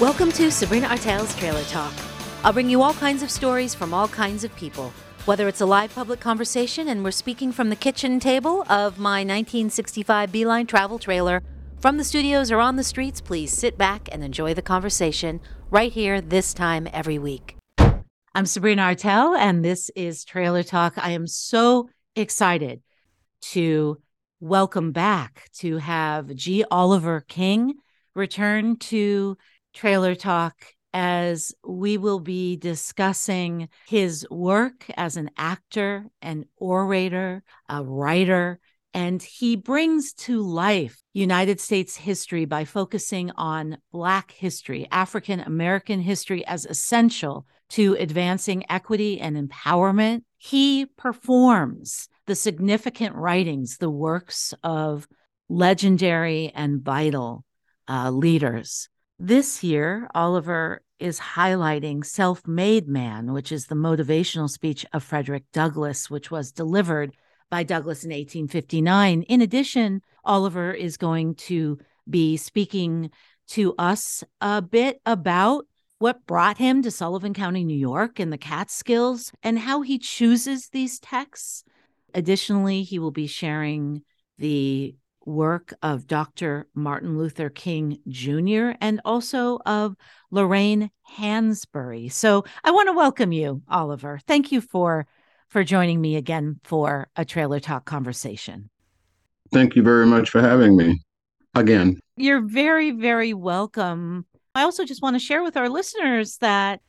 Welcome to Sabrina Artel's Trailer Talk. I'll bring you all kinds of stories from all kinds of people. Whether it's a live public conversation and we're speaking from the kitchen table of my 1965 Beeline travel trailer, from the studios or on the streets, please sit back and enjoy the conversation right here this time every week. I'm Sabrina Artel, and this is Trailer Talk. I am so excited to welcome back to have G. Oliver King return to Trailer Talk as we will be discussing his work as an actor, an orator, a writer, and he brings to life United States history by focusing on Black history, African American history as essential to advancing equity and empowerment. He performs the significant writings, the works of legendary and vital uh, leaders this year, Oliver is highlighting Self Made Man, which is the motivational speech of Frederick Douglass, which was delivered by Douglass in 1859. In addition, Oliver is going to be speaking to us a bit about what brought him to Sullivan County, New York, and the Catskills, and how he chooses these texts. Additionally, he will be sharing the work of Dr. Martin Luther King Jr. and also of Lorraine Hansberry. So I want to welcome you, Oliver. Thank you for for joining me again for a trailer talk conversation. Thank you very much for having me again. You're very, very welcome. I also just want to share with our listeners that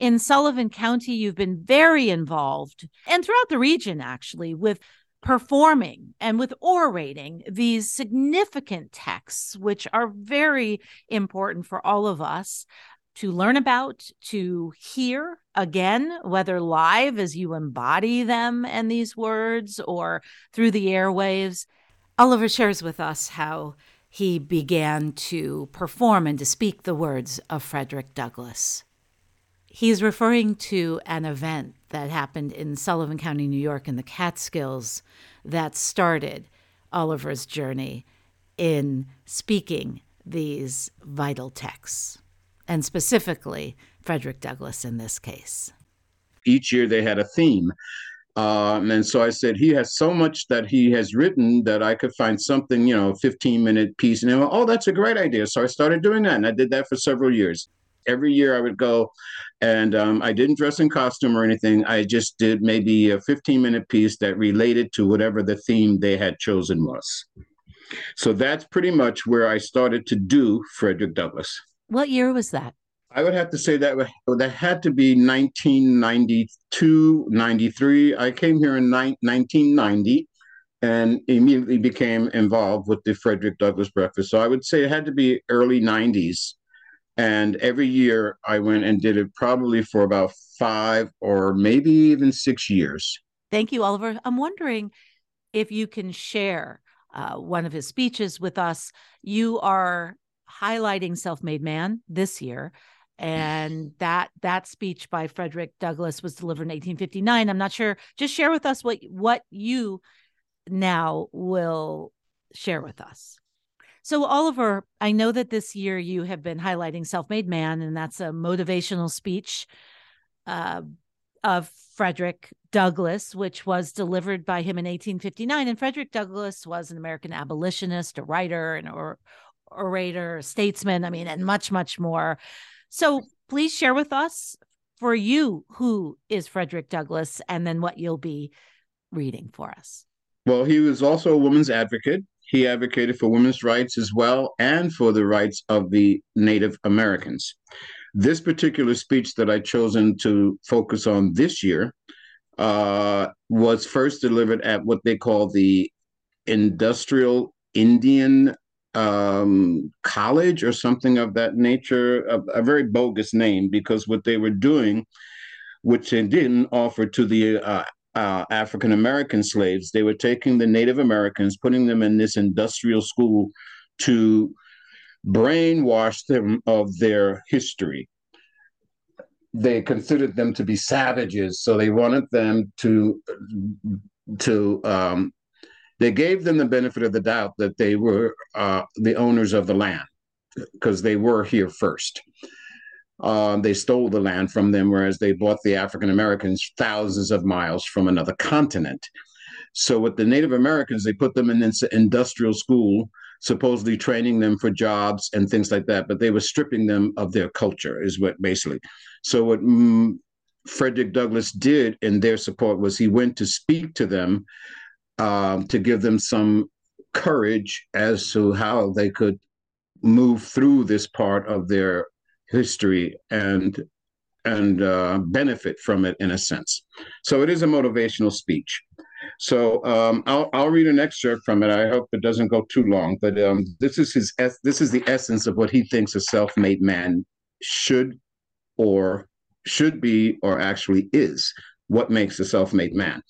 in Sullivan County, you've been very involved and throughout the region, actually, with performing and with orating these significant texts, which are very important for all of us to learn about, to hear again, whether live as you embody them and these words or through the airwaves. Oliver shares with us how he began to perform and to speak the words of Frederick Douglass. He's referring to an event that happened in Sullivan County, New York, in the Catskills that started Oliver's journey in speaking these vital texts, and specifically Frederick Douglass in this case. Each year they had a theme. Um, and so I said, he has so much that he has written that I could find something, you know, 15 minute piece. And went, oh, that's a great idea. So I started doing that. And I did that for several years every year I would go, and um, I didn't dress in costume or anything. I just did maybe a 15 minute piece that related to whatever the theme they had chosen was. So that's pretty much where I started to do Frederick Douglass. What year was that? I would have to say that that had to be 1992, 93. I came here in 1990 and immediately became involved with the Frederick Douglass Breakfast. So I would say it had to be early 90s and every year I went and did it probably for about five or maybe even six years. Thank you, Oliver. I'm wondering if you can share uh, one of his speeches with us. You are highlighting Self-Made Man this year. And that that speech by Frederick Douglass was delivered in 1859. I'm not sure. Just share with us what what you now will share with us. So, Oliver, I know that this year you have been highlighting Self Made Man, and that's a motivational speech uh, of Frederick Douglass, which was delivered by him in 1859. And Frederick Douglass was an American abolitionist, a writer, an or- orator, a statesman, I mean, and much, much more. So, please share with us for you who is Frederick Douglass and then what you'll be reading for us. Well, he was also a woman's advocate. He advocated for women's rights as well and for the rights of the Native Americans. This particular speech that I chosen to focus on this year uh, was first delivered at what they call the Industrial Indian um, College or something of that nature, a, a, very bogus name because what they were doing, which they didn't offer to the uh, uh, African American slaves. They were taking the Native Americans, putting them in this industrial school to brainwash them of their history. They considered them to be savages, so they wanted them to to um, they gave them the benefit of the doubt that they were uh, the owners of the land. because they were here first. Uh, they stole the land from them, whereas they bought the African Americans thousands of miles from another continent. So, with the Native Americans, they put them in this industrial school, supposedly training them for jobs and things like that, but they were stripping them of their culture, is what basically. So, what mm, Frederick Douglass did in their support was he went to speak to them um, to give them some courage as to how they could move through this part of their history and and uh, benefit from it in a sense. So it is a motivational speech. So um, I'll I'll read an excerpt from it. I hope it doesn't go too long, but um, this is his this is the essence of what he thinks a self-made man should or should be or actually is. What makes a self-made man?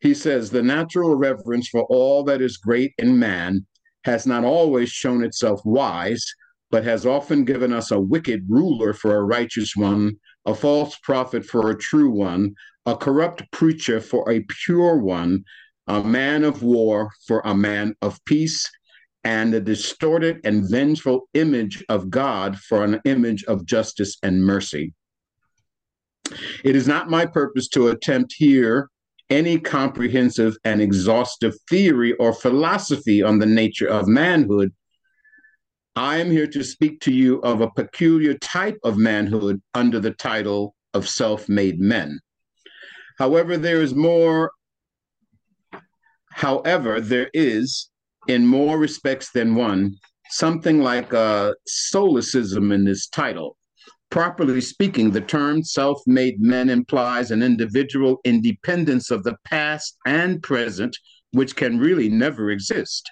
He says the natural reverence for all that is great in man has not always shown itself wise, but has often given us a wicked ruler for a righteous one, a false prophet for a true one, a corrupt preacher for a pure one, a man of war for a man of peace, and a distorted and vengeful image of God for an image of justice and mercy. It is not my purpose to attempt here any comprehensive and exhaustive theory or philosophy on the nature of manhood. I am here to speak to you of a peculiar type of manhood under the title of self made men. However, there is more, however, there is, in more respects than one, something like a solecism in this title. Properly speaking, the term self made men implies an individual independence of the past and present, which can really never exist.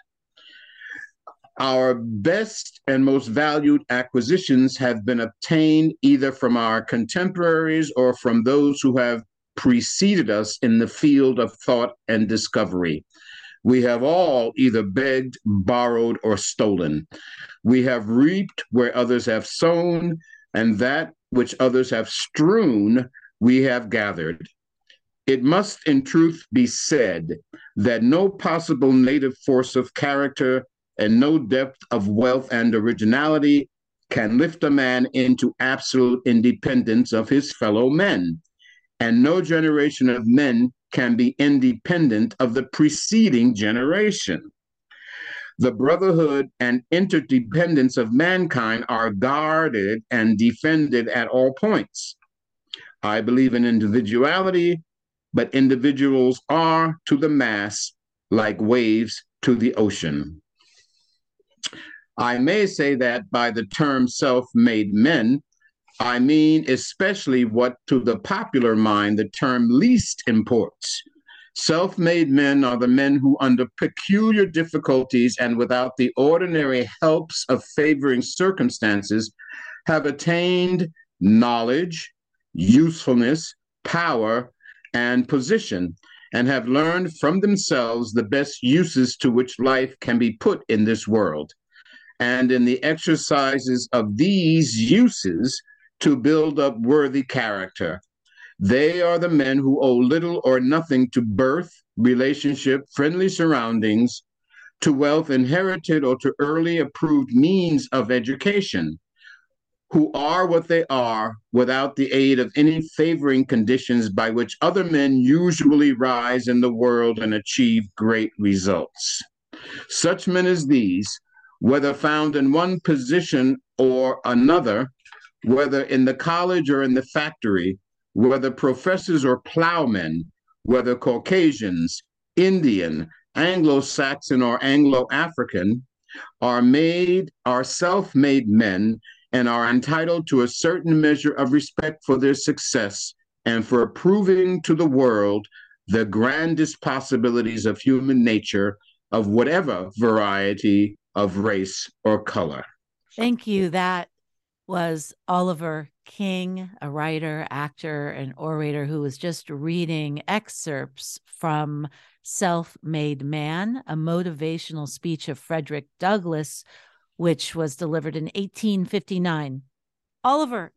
Our best and most valued acquisitions have been obtained either from our contemporaries or from those who have preceded us in the field of thought and discovery. We have all either begged, borrowed, or stolen. We have reaped where others have sown, and that which others have strewn, we have gathered. It must in truth be said that no possible native force of character and no depth of wealth and originality can lift a man into absolute independence of his fellow men. And no generation of men can be independent of the preceding generation the brotherhood and interdependence of mankind are guarded and defended at all points. I believe in individuality, but individuals are to the mass like waves to the ocean. I may say that by the term self made men, I mean especially what to the popular mind the term least imports Self made men are the men who, under peculiar difficulties and without the ordinary helps of favoring circumstances, have attained knowledge, usefulness, power, and position, and have learned from themselves the best uses to which life can be put in this world. And in the exercises of these uses, to build up worthy character they are the men who owe little or nothing to birth, relationship, friendly surroundings, to wealth inherited or to early approved means of education, who are what they are without the aid of any favoring conditions by which other men usually rise in the world and achieve great results. Such men as these, whether found in one position or another, whether in the college or in the factory, whether professors or plowmen, whether Caucasians, Indian, Anglo Saxon, or Anglo African, are made, are self made men, and are entitled to a certain measure of respect for their success and for proving to the world the grandest possibilities of human nature of whatever variety of race or color. Thank you. That was Oliver King, a writer, actor, and orator who was just reading excerpts from Self Made Man, a motivational speech of Frederick Douglass, which was delivered in 1859. Oliver,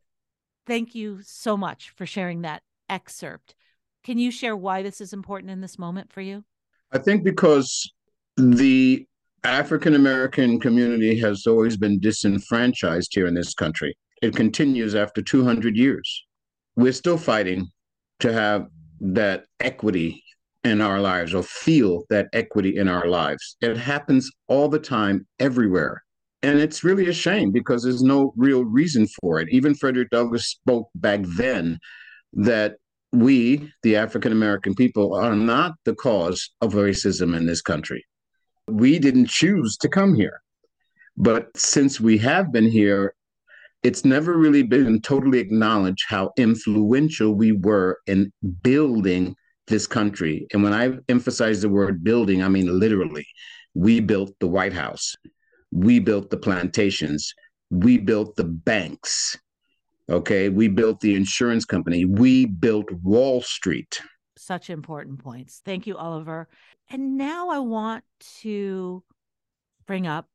thank you so much for sharing that excerpt. Can you share why this is important in this moment for you? I think because the African American community has always been disenfranchised here in this country. It continues after 200 years. We're still fighting to have that equity in our lives or feel that equity in our lives. It happens all the time, everywhere. And it's really a shame because there's no real reason for it. Even Frederick Douglass spoke back then that we, the African American people, are not the cause of racism in this country. We didn't choose to come here. But since we have been here, it's never really been totally acknowledged how influential we were in building this country. And when I emphasize the word building, I mean literally. We built the White House, we built the plantations, we built the banks, Okay. We built the insurance company. We built Wall Street. Such important points. Thank you, Oliver. And now I want to bring up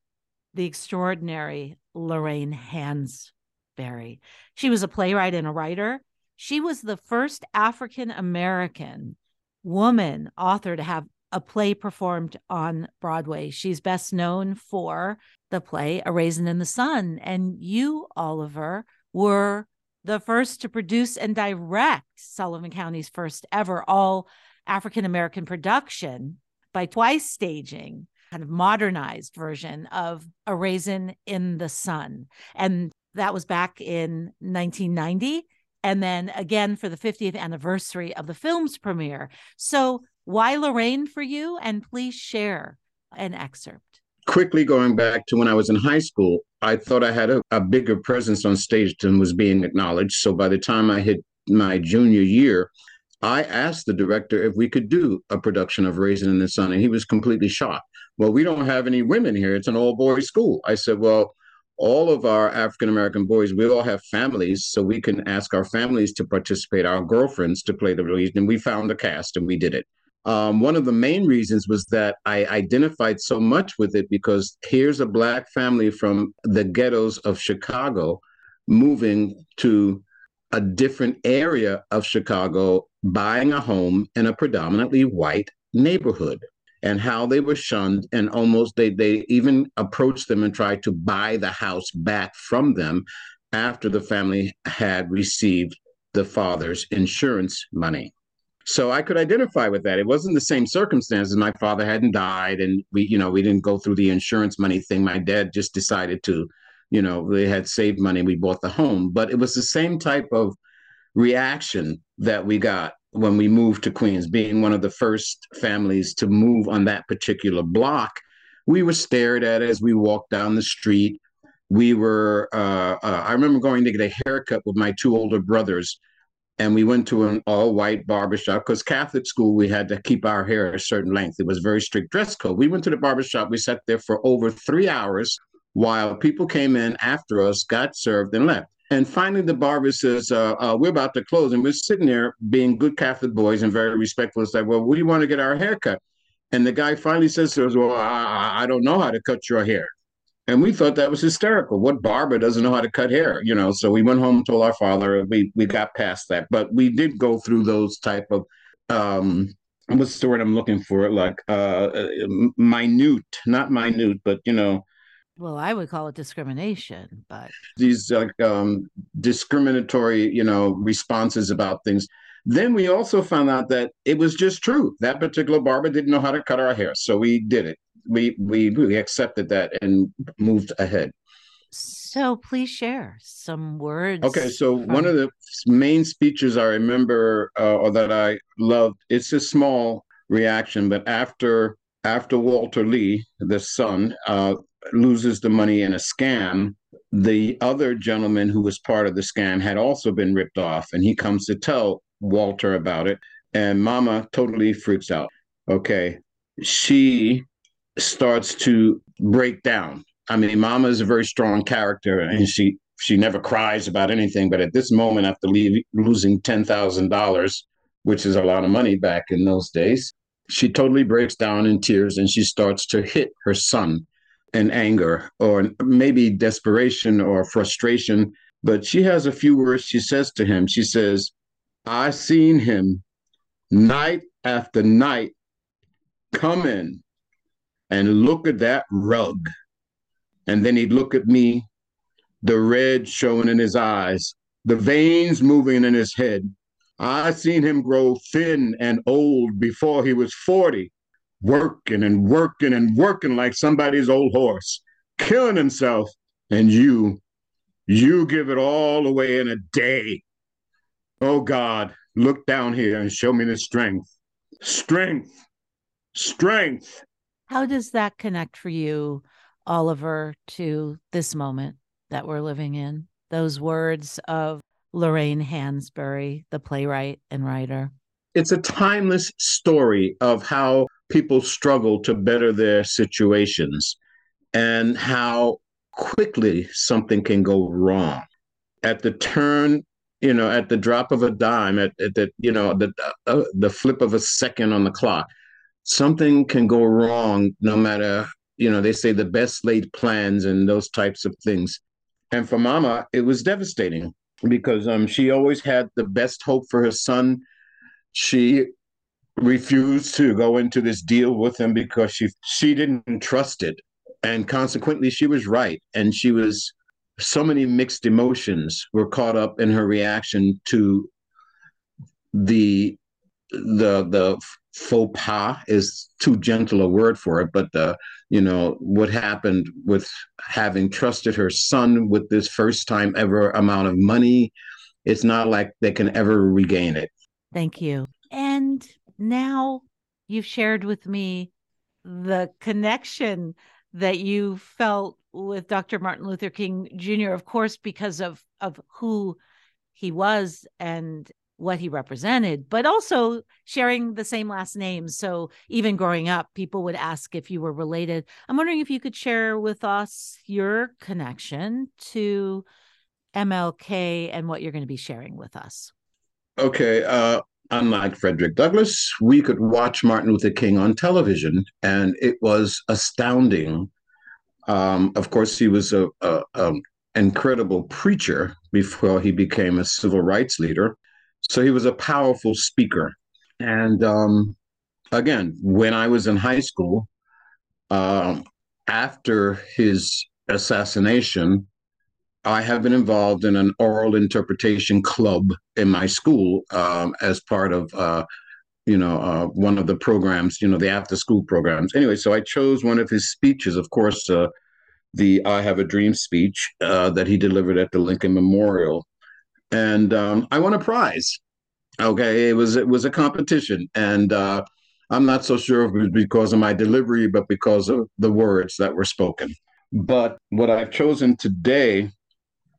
the extraordinary Lorraine Hansberry. She was a playwright and a writer. She was the first African American woman author to have a play performed on Broadway. She's best known for the play A Raisin in the Sun. And you, Oliver, were the first to produce and direct Sullivan County's first ever all African American production by twice staging kind of modernized version of A Raisin in the Sun. And that was back in 1990. And then again for the 50th anniversary of the film's premiere. So, why Lorraine for you? And please share an excerpt quickly going back to when I was in high school, I thought I had a, a, bigger presence on stage than was being acknowledged. So by the time I hit my junior year, I asked the director if we could do a production of Raisin in the Sun, and he was completely shocked. Well, we don't have any women here. It's an all boys school. I said, Well, all of our African American boys, we all have families, so we can ask our families to participate, our girlfriends to play the lead. And we found a cast and we did it. Um, one of the main reasons was that I identified so much with it because here's a Black family from the ghettos of Chicago moving to a different area of Chicago, buying a home in a predominantly white neighborhood and how they were shunned and almost they they even approached them and tried to buy the house back from them after the family had received the father's insurance money so I could identify with that. It wasn't the same circumstances. My father hadn't died, and we, you know, we didn't go through the insurance money thing. My dad just decided to, you know, they had saved money. We bought the home, but it was the same type of reaction that we got when we moved to Queens, being one of the first families to move on that particular block. We were stared at as we walked down the street. We were, uh, uh, I remember going to get a haircut with my two older brothers and we went to an all white barbershop because Catholic school, we had to keep our hair a certain length. It was very strict dress code. We went to the barbershop, we sat there for over three hours while people came in after us, got served, and left. And finally, the barber says, uh, uh, We're about to close. And we're sitting there being good Catholic boys and very respectful. It's like, Well, we want to get our hair cut. And the guy finally says to us, Well, I, I don't know how to cut your hair. And we thought that was hysterical. What barber doesn't know how to cut hair? You know, so we went home, and told our father, we we got past that. But we did go through those type of um what's the word I'm looking for? Like uh minute, not minute, but you know, well, I would call it discrimination, but these like um, discriminatory, you know, responses about things. Then we also found out that it was just true. That particular barber didn't know how to cut our hair, so we did it we we we accepted that and moved ahead. So please share some words. Okay, so from... one of the main speeches I remember uh, or that I loved. It's a small reaction, but after after Walter Lee, the son, uh, loses the money in a scam, the other gentleman who was part of the scam had also been ripped off, and he comes to tell Walter about it, and Mama totally freaks out. Okay, she starts to break down. I mean, Mama is a very strong character, and she she never cries about anything. But at this moment, after leave, losing ten thousand dollars, which is a lot of money back in those days, she totally breaks down in tears, and she starts to hit her son in anger, or maybe desperation or frustration. But she has a few words she says to him. She says, "I seen him night after night come in and look at that rug. And then he'd look at me, the red showing in his eyes, the veins moving in his head. I seen him grow thin and old before he was 40, working and working and working like somebody's old horse, killing himself. And you, you give it all away in a day. Oh God, look down here and show me the strength. Strength. Strength. How does that connect for you, Oliver, to this moment that we're living in? Those words of Lorraine Hansberry, the playwright and writer. It's a timeless story of how people struggle to better their situations and how quickly something can go wrong. At the turn you know, at the drop of a dime, at, at the you know the uh, the flip of a second on the clock, something can go wrong. No matter you know, they say the best laid plans and those types of things. And for Mama, it was devastating because um, she always had the best hope for her son. She refused to go into this deal with him because she she didn't trust it, and consequently, she was right, and she was so many mixed emotions were caught up in her reaction to the the the faux pas is too gentle a word for it but the you know what happened with having trusted her son with this first time ever amount of money it's not like they can ever regain it thank you and now you've shared with me the connection that you felt with Dr. Martin Luther King Jr., of course, because of of who he was and what he represented, but also sharing the same last name. So even growing up, people would ask if you were related. I'm wondering if you could share with us your connection to MLK and what you're going to be sharing with us. Okay. Uh, unlike Frederick Douglass, we could watch Martin Luther King on television, and it was astounding um, of course, he was a, a, a, incredible preacher before he became a civil rights leader. So he was a powerful speaker. And um, again, when I was in high school, um, after his assassination, I have been involved in an oral interpretation club in my school um, as part of, uh, you know, uh, one of the programs, you know, the after school programs. Anyway, so I chose one of his speeches, of course, uh, the I Have a Dream speech uh, that he delivered at the Lincoln Memorial, and um, I won a prize. Okay, it was it was a competition, and uh, I'm not so sure if it was because of my delivery, but because of the words that were spoken. But what I've chosen today,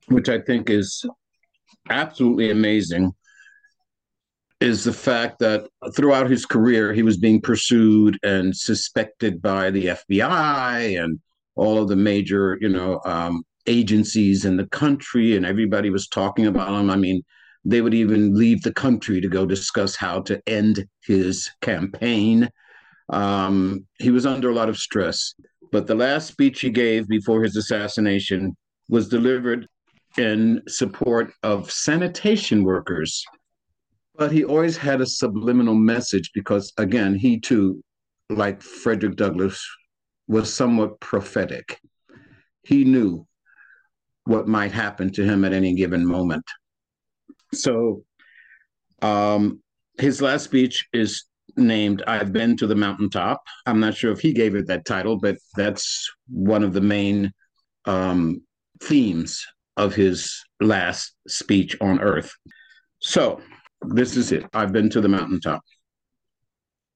which I think is absolutely amazing, is the fact that throughout his career he was being pursued and suspected by the FBI and all of the major, you know, um, agencies in the country, and everybody was talking about him. I mean, they would even leave the country to go discuss how to end his campaign. Um, he was under a lot of stress. But the last speech he gave before his assassination was delivered in support of sanitation workers. But he always had a subliminal message because, again, he too, like Frederick Douglass, was somewhat prophetic. He knew what might happen to him at any given moment. So um, his last speech is named I've Been to the Mountaintop. I'm not sure if he gave it that title, but that's one of the main um, themes of his last speech on earth. So this is it I've been to the mountaintop.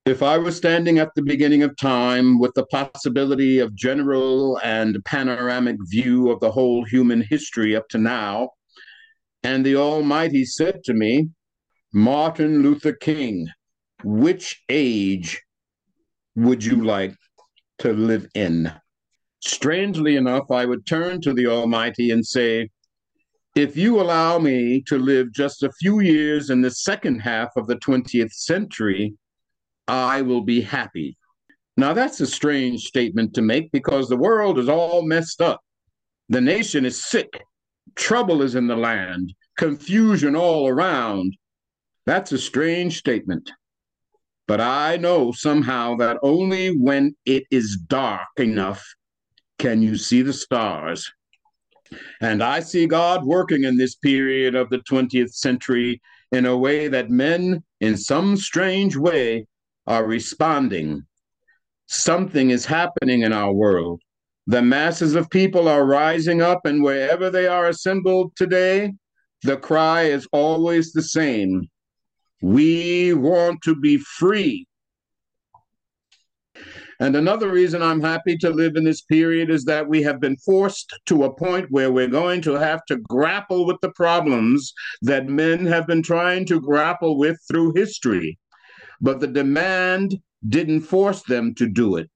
If I was standing at the beginning of time with the possibility of general and panoramic view of the whole human history up to now, and the Almighty said to me, Martin Luther King, which age would you like to live in? Strangely enough, I would turn to the Almighty and say, if you allow me to live just a few years in the second half of the 20th century, I will be happy. Now, that's a strange statement to make because the world is all messed up. The nation is sick. Trouble is in the land, confusion all around. That's a strange statement. But I know somehow that only when it is dark enough can you see the stars. And I see God working in this period of the 20th century in a way that men, in some strange way, are responding. Something is happening in our world. The masses of people are rising up, and wherever they are assembled today, the cry is always the same We want to be free. And another reason I'm happy to live in this period is that we have been forced to a point where we're going to have to grapple with the problems that men have been trying to grapple with through history. But the demand didn't force them to do it.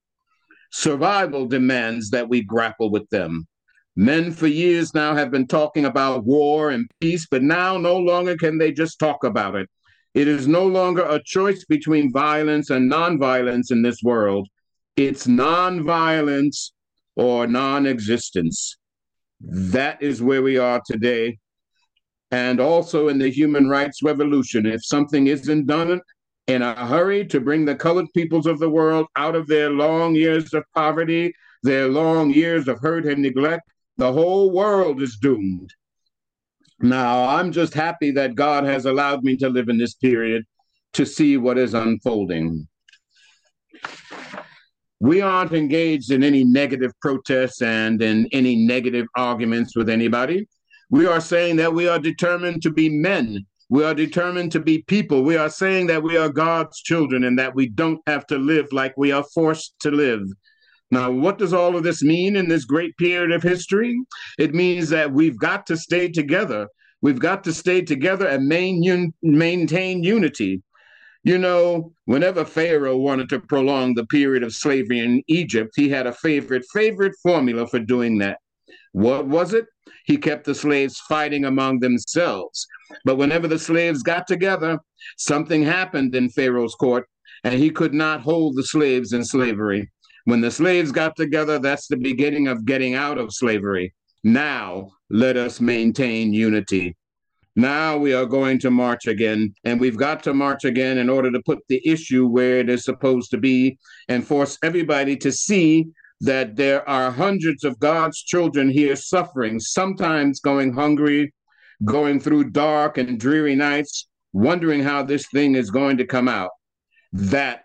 Survival demands that we grapple with them. Men for years now have been talking about war and peace, but now no longer can they just talk about it. It is no longer a choice between violence and nonviolence in this world. It's nonviolence or non existence. That is where we are today. And also in the human rights revolution, if something isn't done in a hurry to bring the colored peoples of the world out of their long years of poverty, their long years of hurt and neglect, the whole world is doomed. Now, I'm just happy that God has allowed me to live in this period to see what is unfolding. We aren't engaged in any negative protests and in any negative arguments with anybody. We are saying that we are determined to be men. We are determined to be people. We are saying that we are God's children and that we don't have to live like we are forced to live. Now, what does all of this mean in this great period of history? It means that we've got to stay together. We've got to stay together and main, maintain unity. You know, whenever Pharaoh wanted to prolong the period of slavery in Egypt, he had a favorite, favorite formula for doing that. What was it? He kept the slaves fighting among themselves. But whenever the slaves got together, something happened in Pharaoh's court, and he could not hold the slaves in slavery. When the slaves got together, that's the beginning of getting out of slavery. Now, let us maintain unity. Now we are going to march again, and we've got to march again in order to put the issue where it is supposed to be and force everybody to see that there are hundreds of God's children here suffering, sometimes going hungry, going through dark and dreary nights, wondering how this thing is going to come out. That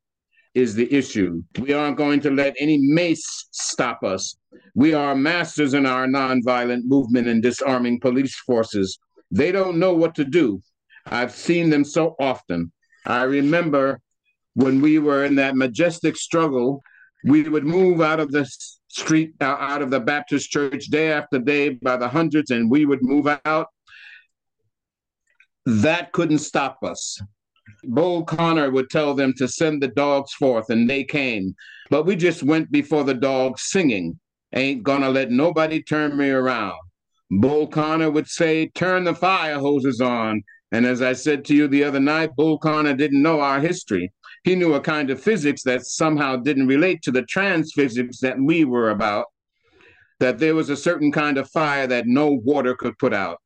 is the issue. We aren't going to let any mace stop us. We are masters in our nonviolent movement and disarming police forces. They don't know what to do. I've seen them so often. I remember when we were in that majestic struggle, we would move out of the street, uh, out of the Baptist church day after day by the hundreds, and we would move out. That couldn't stop us. Bull Connor would tell them to send the dogs forth, and they came. But we just went before the dogs singing. Ain't gonna let nobody turn me around. Bull Connor would say, turn the fire hoses on. And as I said to you the other night, Bull Connor didn't know our history. He knew a kind of physics that somehow didn't relate to the trans physics that we were about, that there was a certain kind of fire that no water could put out.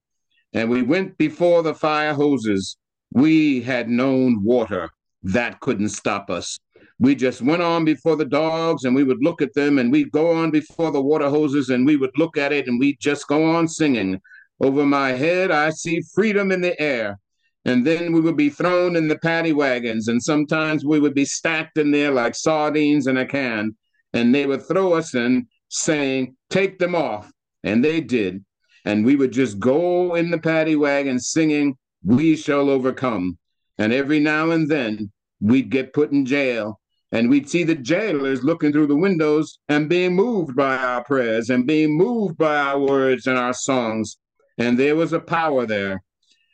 And we went before the fire hoses. We had known water. That couldn't stop us we just went on before the dogs and we would look at them and we'd go on before the water hoses and we would look at it and we'd just go on singing. Over my head, I see freedom in the air. And then we would be thrown in the paddy wagons, and sometimes we would be stacked in there like sardines in a can. And they would throw us in, saying, Take them off. And they did. And we would just go in the paddy wagon singing, We shall overcome. And every now and then, we'd get put in jail and we'd see the jailers looking through the windows and being moved by our prayers and being moved by our words and our songs. And there was a power there.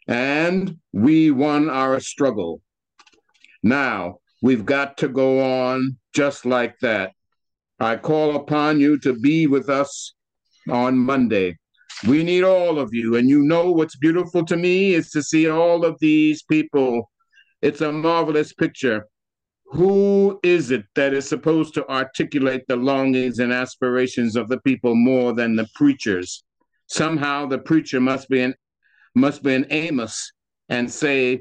And we won our struggle. Now, we've got to go on just like that. I call upon you to be with us on Monday. We need all of you. And you know what's beautiful to me is to see all of these people. It's a marvelous picture who is it that is supposed to articulate the longings and aspirations of the people more than the preachers? Somehow the preacher must be an must be an Amos and say,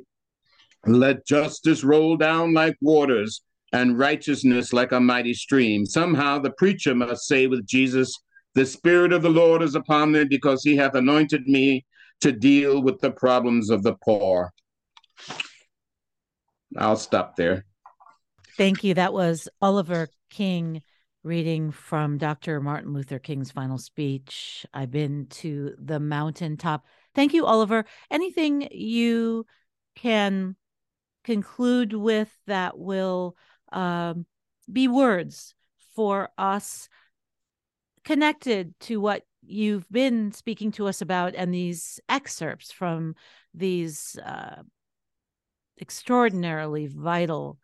Let justice roll down like waters and righteousness like a mighty stream. Somehow the preacher must say with Jesus, The Spirit of the Lord is upon me because he hath anointed me to deal with the problems of the poor. I'll stop there. Thank you. That was Oliver King reading from Dr. Martin Luther King's final speech. I've been to the mountaintop. Thank you, Oliver. Anything you can conclude with that will um, be words for us connected to what you've been speaking to us about and these excerpts from these uh, extraordinarily vital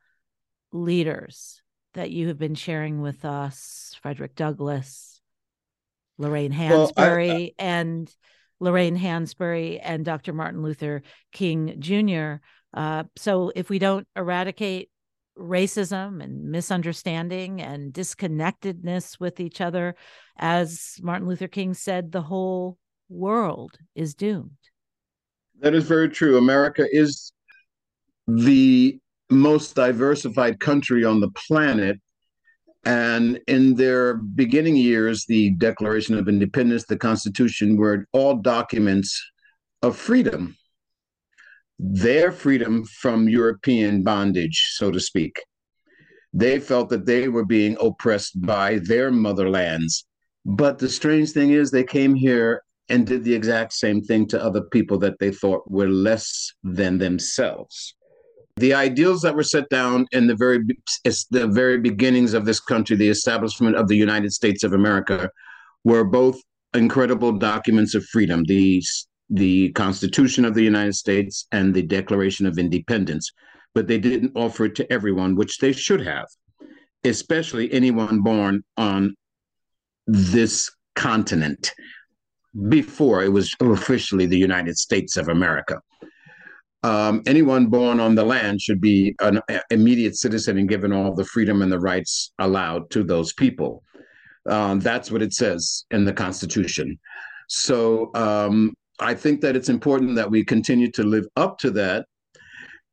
leaders that you have been sharing with us Frederick Douglass, Lorraine Hansberry, well, I, I, and Lorraine Hansberry and Dr. Martin Luther King Jr. Uh, so if we don't eradicate racism and misunderstanding and disconnectedness with each other, as Martin Luther King said, the whole world is doomed. That is very true. America is the most diversified country on the planet. And in their beginning years, the Declaration of Independence, the Constitution, were all documents of freedom their freedom from European bondage, so to speak. They felt that they were being oppressed by their motherlands. But the strange thing is, they came here and did the exact same thing to other people that they thought were less than themselves. The ideals that were set down in the very the very beginnings of this country, the establishment of the United States of America, were both incredible documents of freedom. The the Constitution of the United States and the Declaration of Independence, but they didn't offer it to everyone, which they should have, especially anyone born on this continent before it was officially the United States of America. Um, anyone born on the land should be an immediate citizen and given all the freedom and the rights allowed to those people. Um, that's what it says in the Constitution. So um, I think that it's important that we continue to live up to that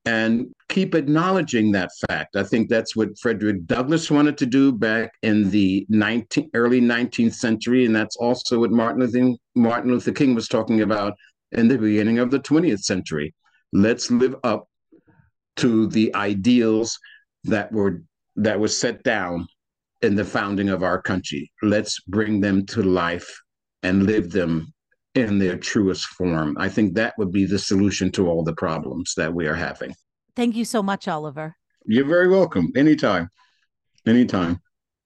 and keep acknowledging that fact. I think that's what Frederick Douglass wanted to do back in the 19, early 19th century, and that's also what Martin Luther, Martin Luther King was talking about in the beginning of the 20th century. Let's live up to the ideals that were that were set down in the founding of our country. Let's bring them to life and live them in their truest form. I think that would be the solution to all the problems that we are having. Thank you so much, Oliver. You're very welcome. Anytime. Anytime.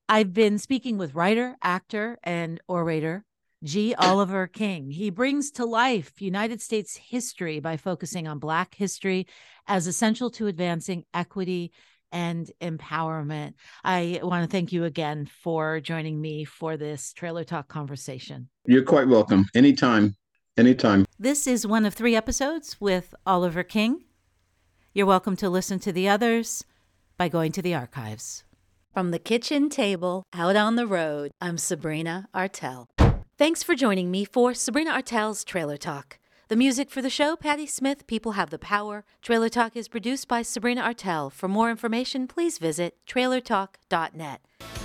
I've been speaking with writer, actor, and orator G. Oliver King. He brings to life United States history by focusing on Black history as essential to advancing equity and empowerment. I want to thank you again for joining me for this Trailer Talk conversation. You're quite welcome. Anytime. Anytime. This is one of three episodes with Oliver King. You're welcome to listen to the others by going to the archives. From the kitchen table out on the road, I'm Sabrina Artel. Thanks for joining me for Sabrina Artel's Trailer Talk. The music for the show, Patti Smith, People Have the Power. Trailer Talk is produced by Sabrina Artel. For more information, please visit trailertalk.net.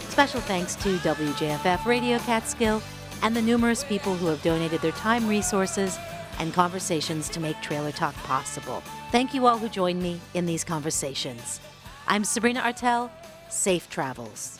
Special thanks to WJFF Radio Catskill and the numerous people who have donated their time, resources, and conversations to make Trailer Talk possible. Thank you all who joined me in these conversations. I'm Sabrina Artel. Safe travels.